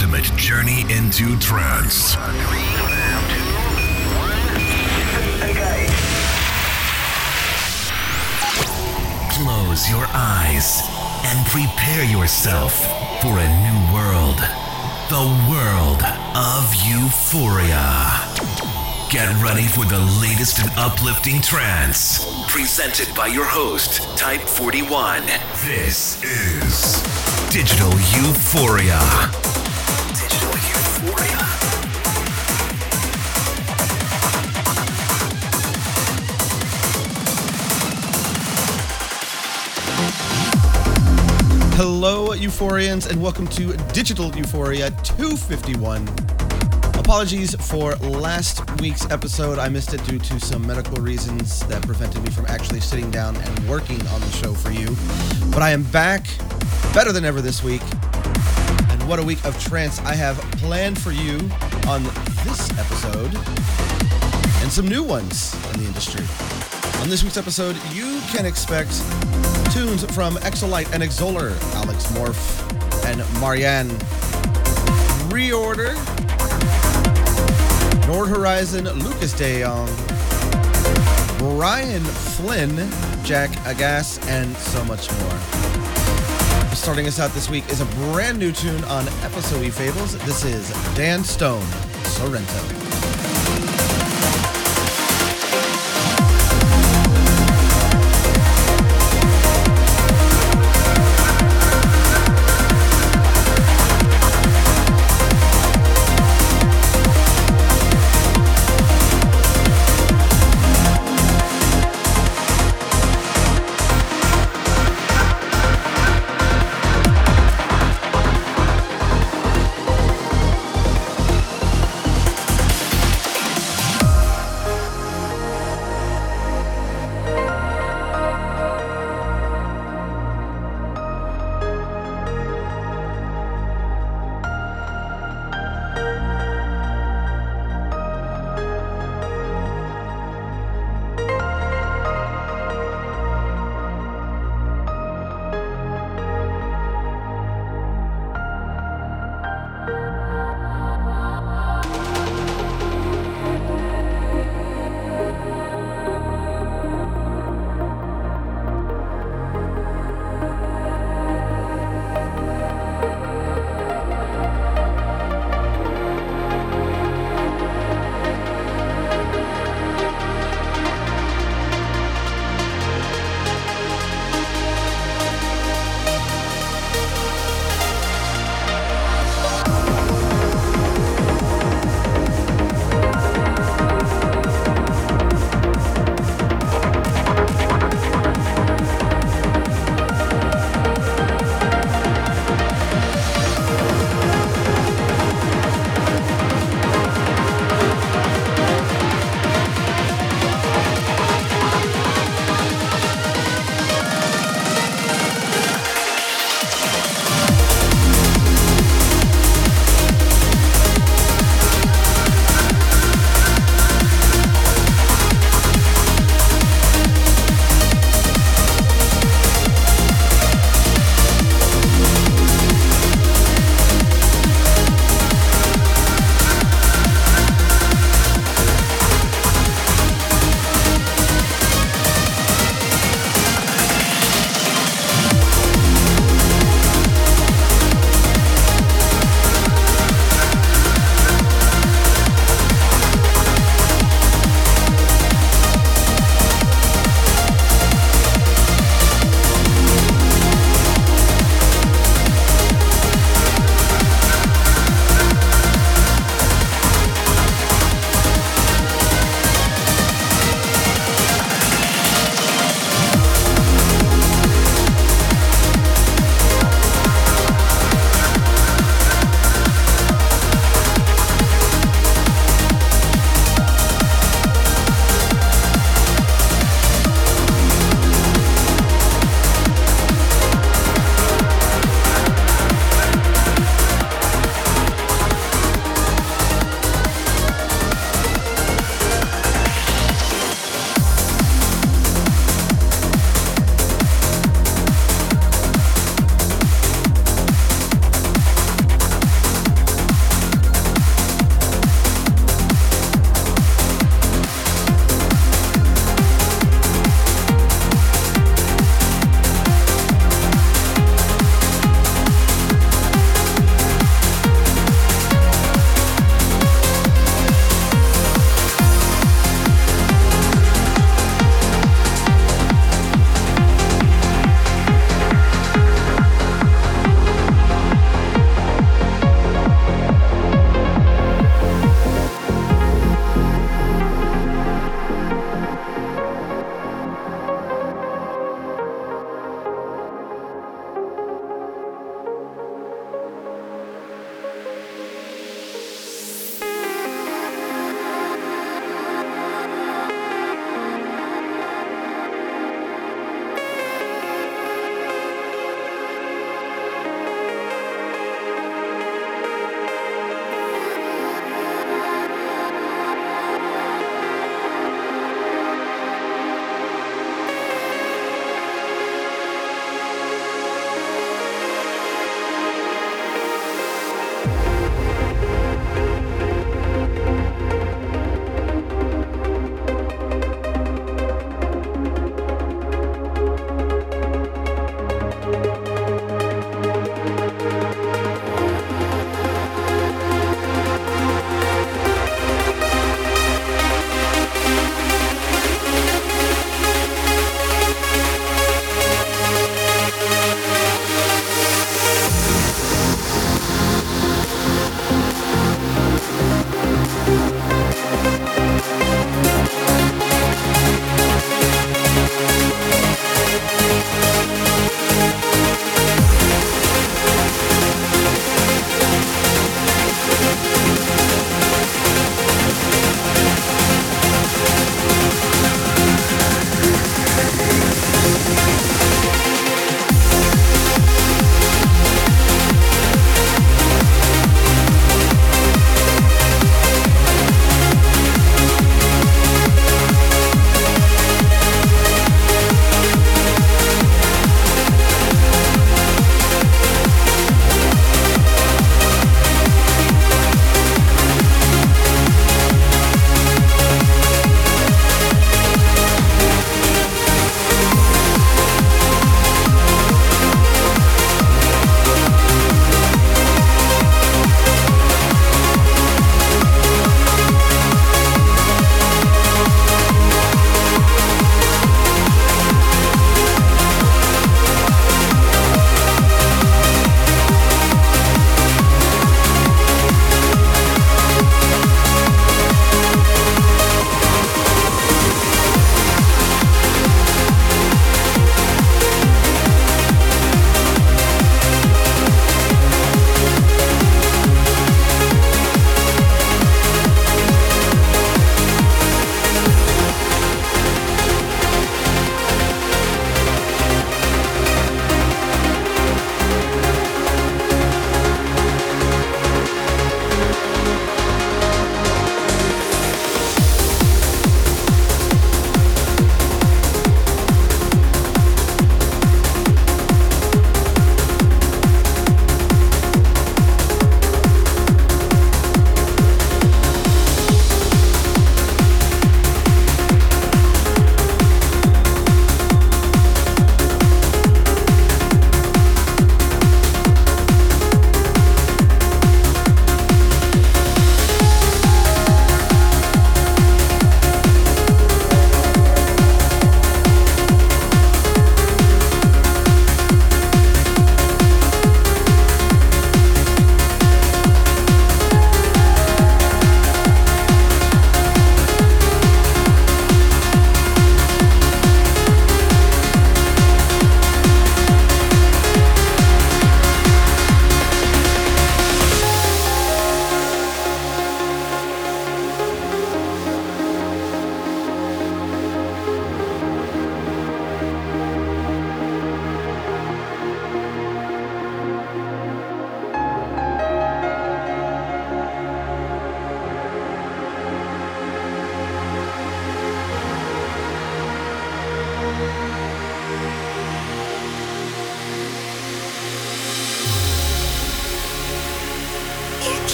ultimate journey into trance. Close your eyes and prepare yourself for a new world. The world of euphoria. Get ready for the latest and uplifting trance. Presented by your host, Type 41. This is Digital Euphoria. Euphorians, and welcome to Digital Euphoria 251. Apologies for last week's episode. I missed it due to some medical reasons that prevented me from actually sitting down and working on the show for you. But I am back, better than ever this week. And what a week of trance I have planned for you on this episode, and some new ones in the industry. On this week's episode, you can expect tunes from Exolite and Exoler, Alex Morph, and Marianne. Reorder, Nord Horizon, Lucas De Jong, Brian Flynn, Jack Agas, and so much more. Starting us out this week is a brand new tune on FSOE Fables. This is Dan Stone, Sorrento.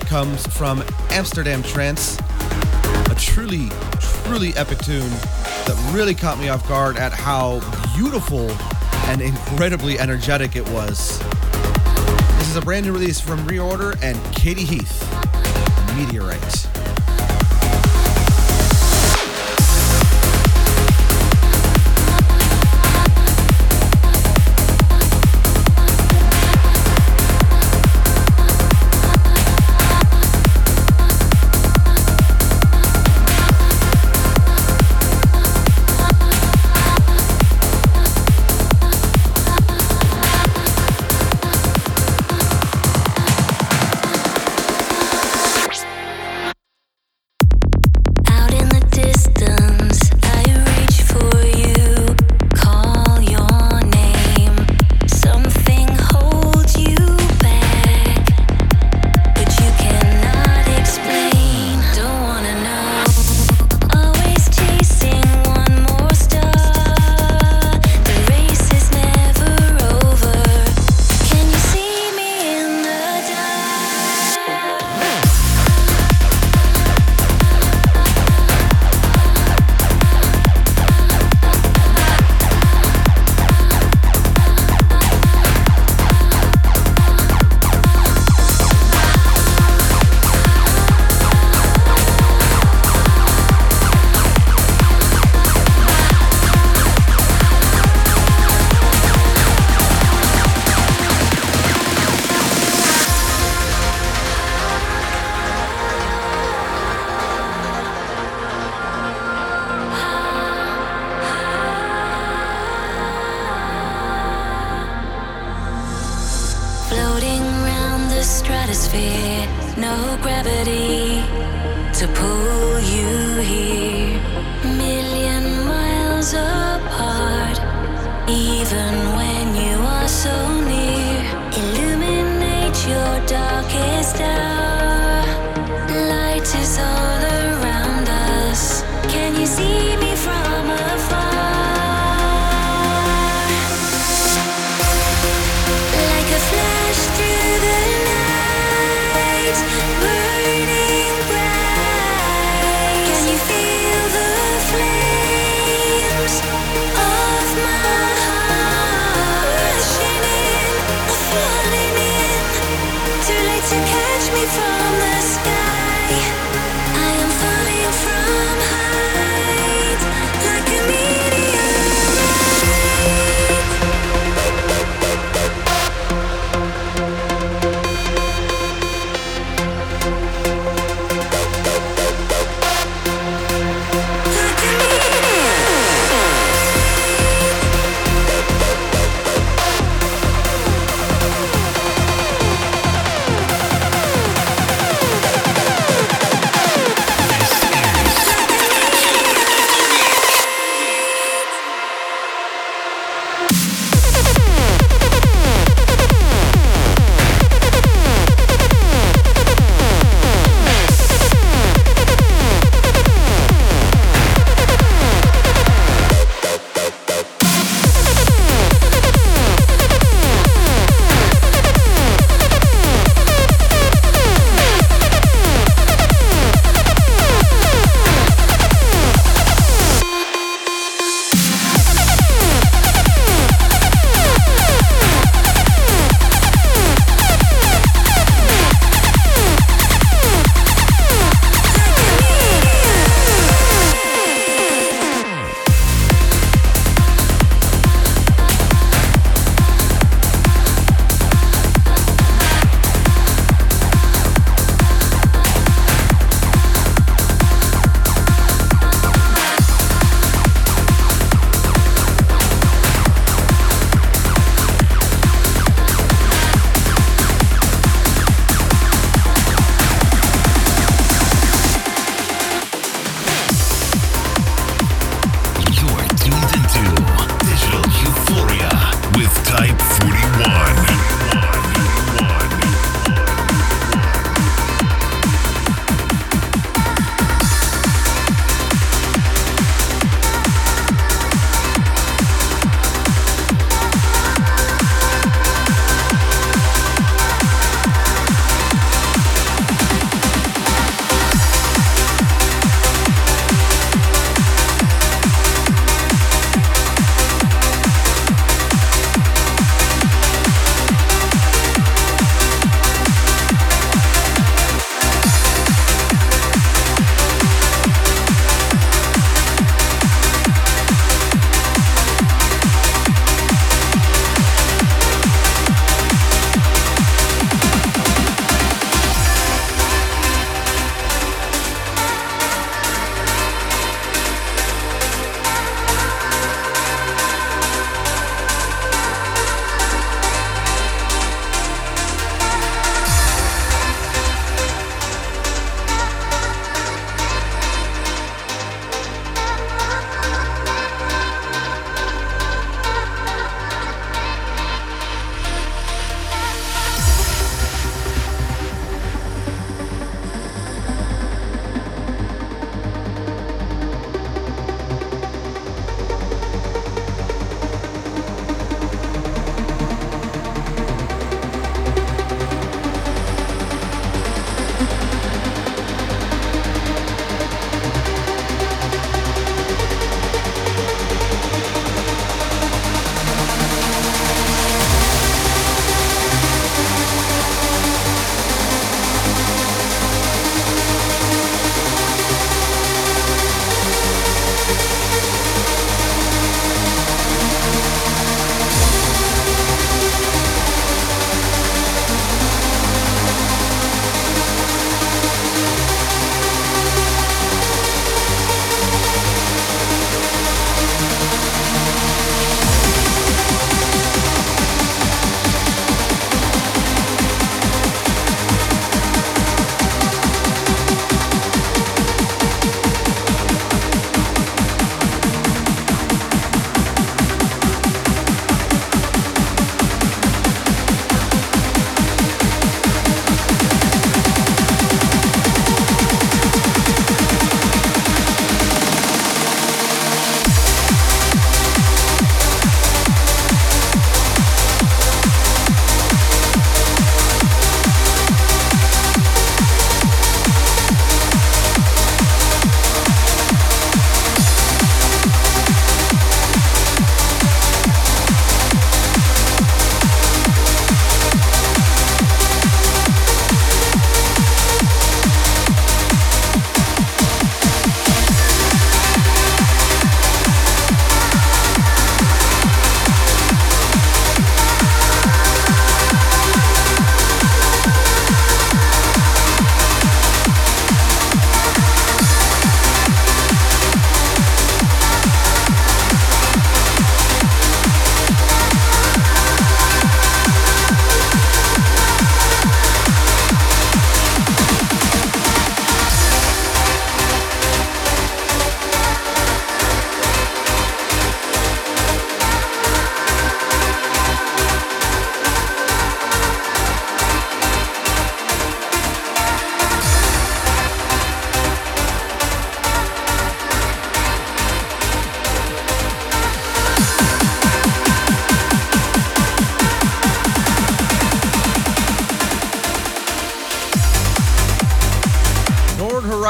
Comes from Amsterdam Trance, a truly, truly epic tune that really caught me off guard at how beautiful and incredibly energetic it was. This is a brand new release from Reorder and Katie Heath, Meteorite.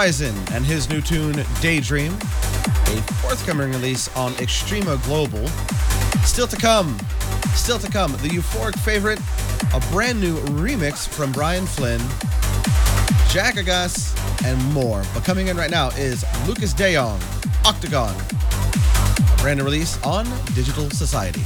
Horizon and his new tune Daydream, a forthcoming release on Extrema Global. Still to come, still to come, the euphoric favorite, a brand new remix from Brian Flynn, Jack Agas, and more. But coming in right now is Lucas DeYoung, Octagon, a brand new release on Digital Society.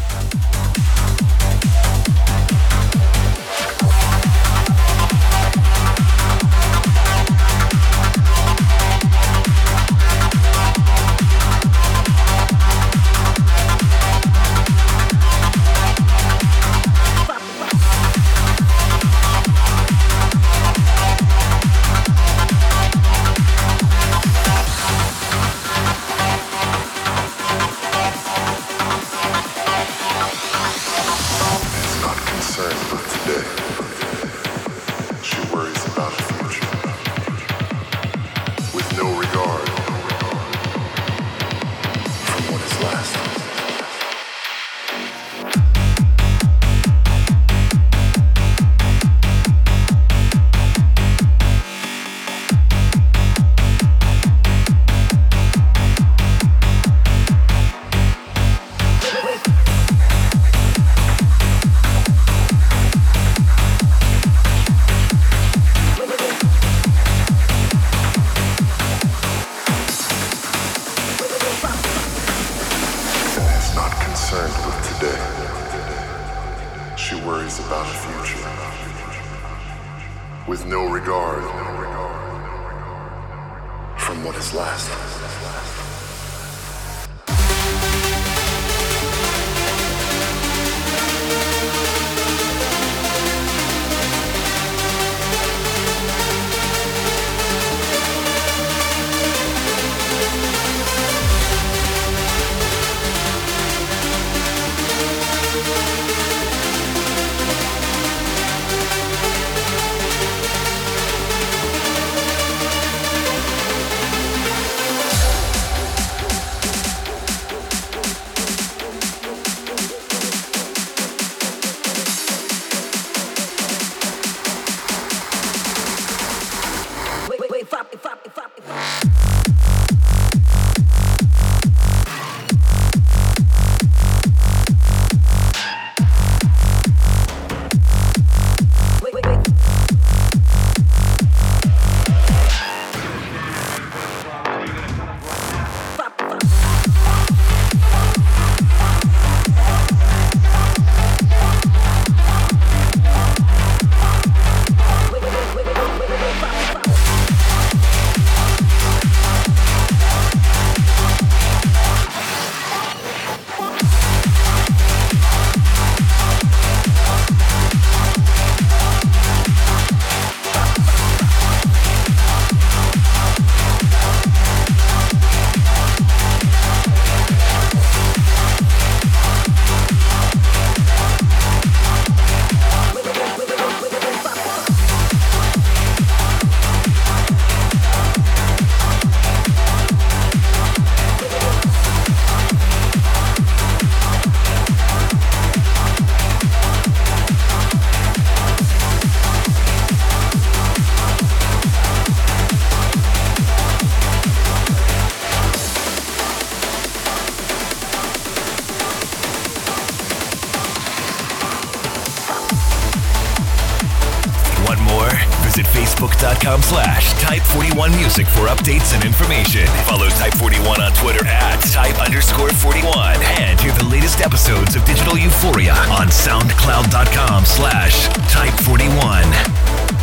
Type41 music for updates and information. Follow Type 41 on Twitter at type underscore 41 and hear the latest episodes of Digital Euphoria on soundcloud.com slash type 41.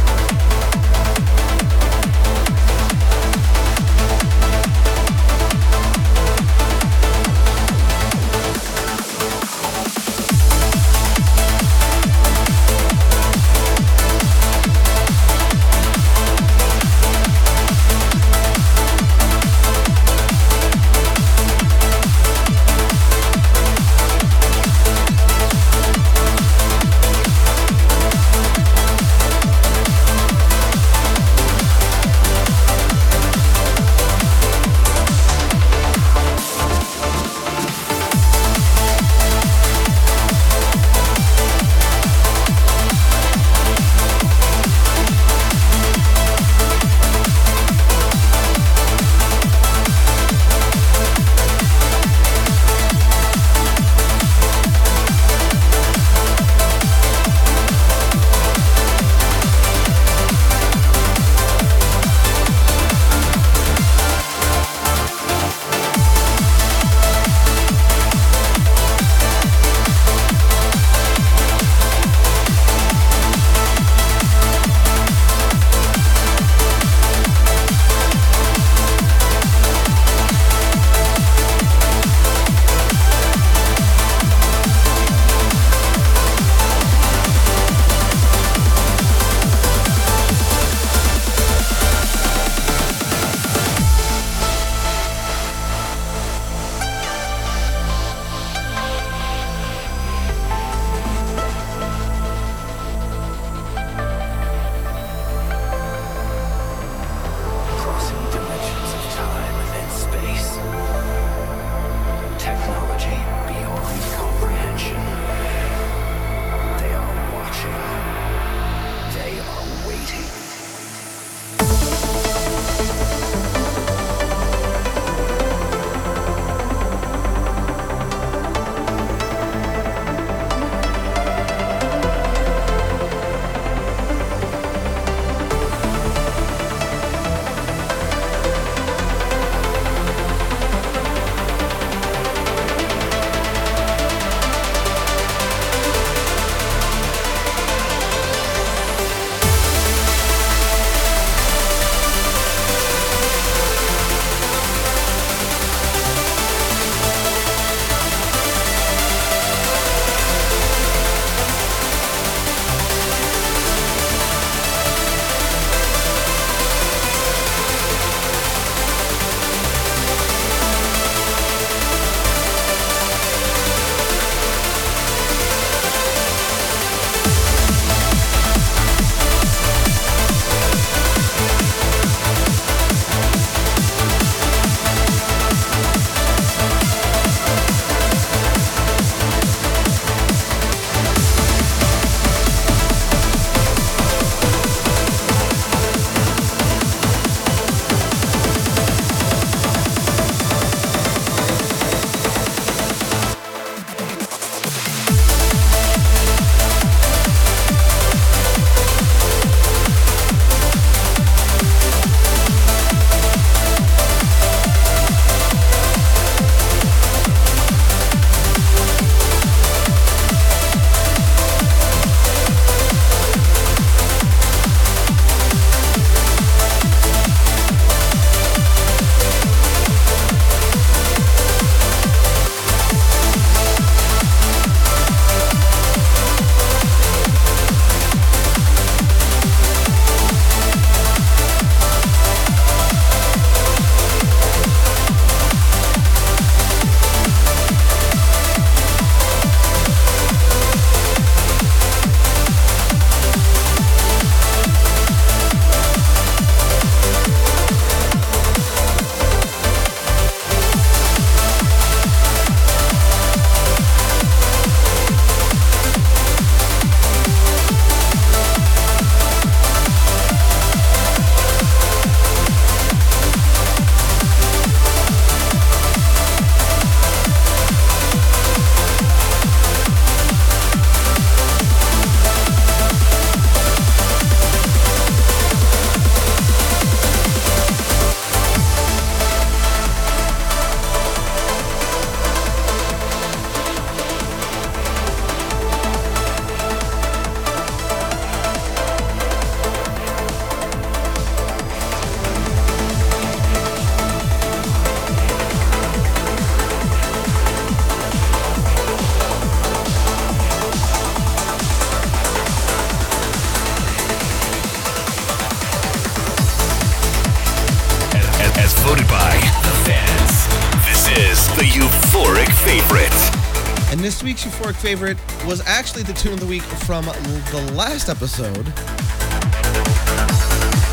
Favorite was actually the tune of the week from the last episode,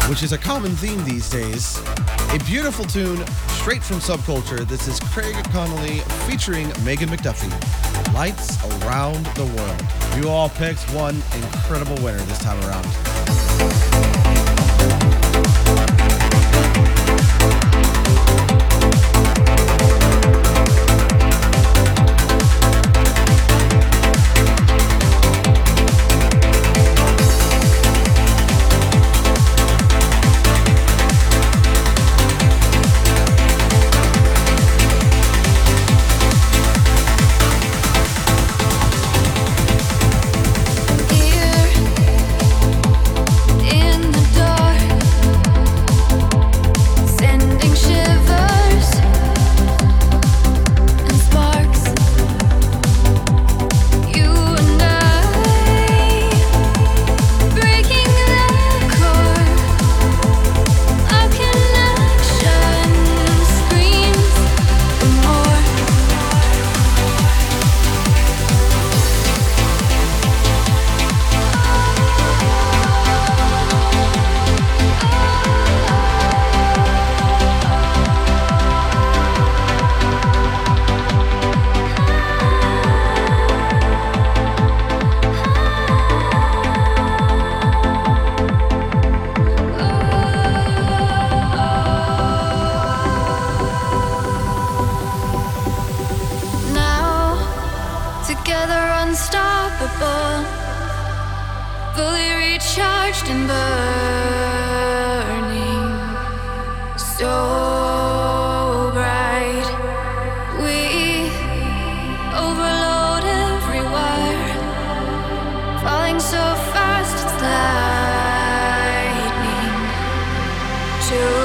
which is a common theme these days. A beautiful tune straight from subculture. This is Craig Connelly featuring Megan McDuffee. Lights Around the World. You all picked one incredible winner this time around. Tonight.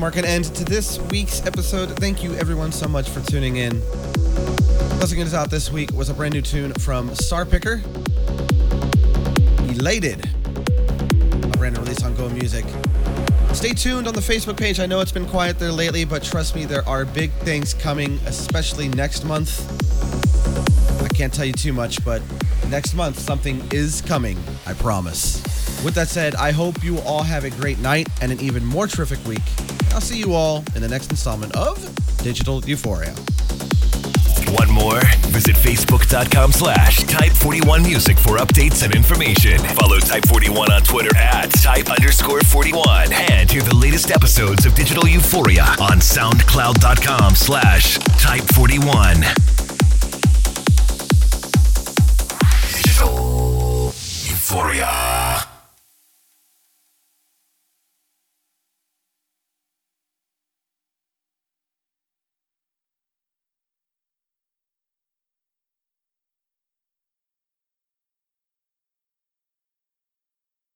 Mark an end to this week's episode. Thank you, everyone, so much for tuning in. Closing us out this week was a brand new tune from Star Picker. Elated. A brand new release on Go Music. Stay tuned on the Facebook page. I know it's been quiet there lately, but trust me, there are big things coming, especially next month. I can't tell you too much, but next month something is coming. I promise. With that said, I hope you all have a great night and an even more terrific week. I'll see you all in the next installment of Digital Euphoria. One more? Visit facebook.com slash type41music for updates and information. Follow Type41 on Twitter at type underscore 41. And hear the latest episodes of Digital Euphoria on soundcloud.com slash type41.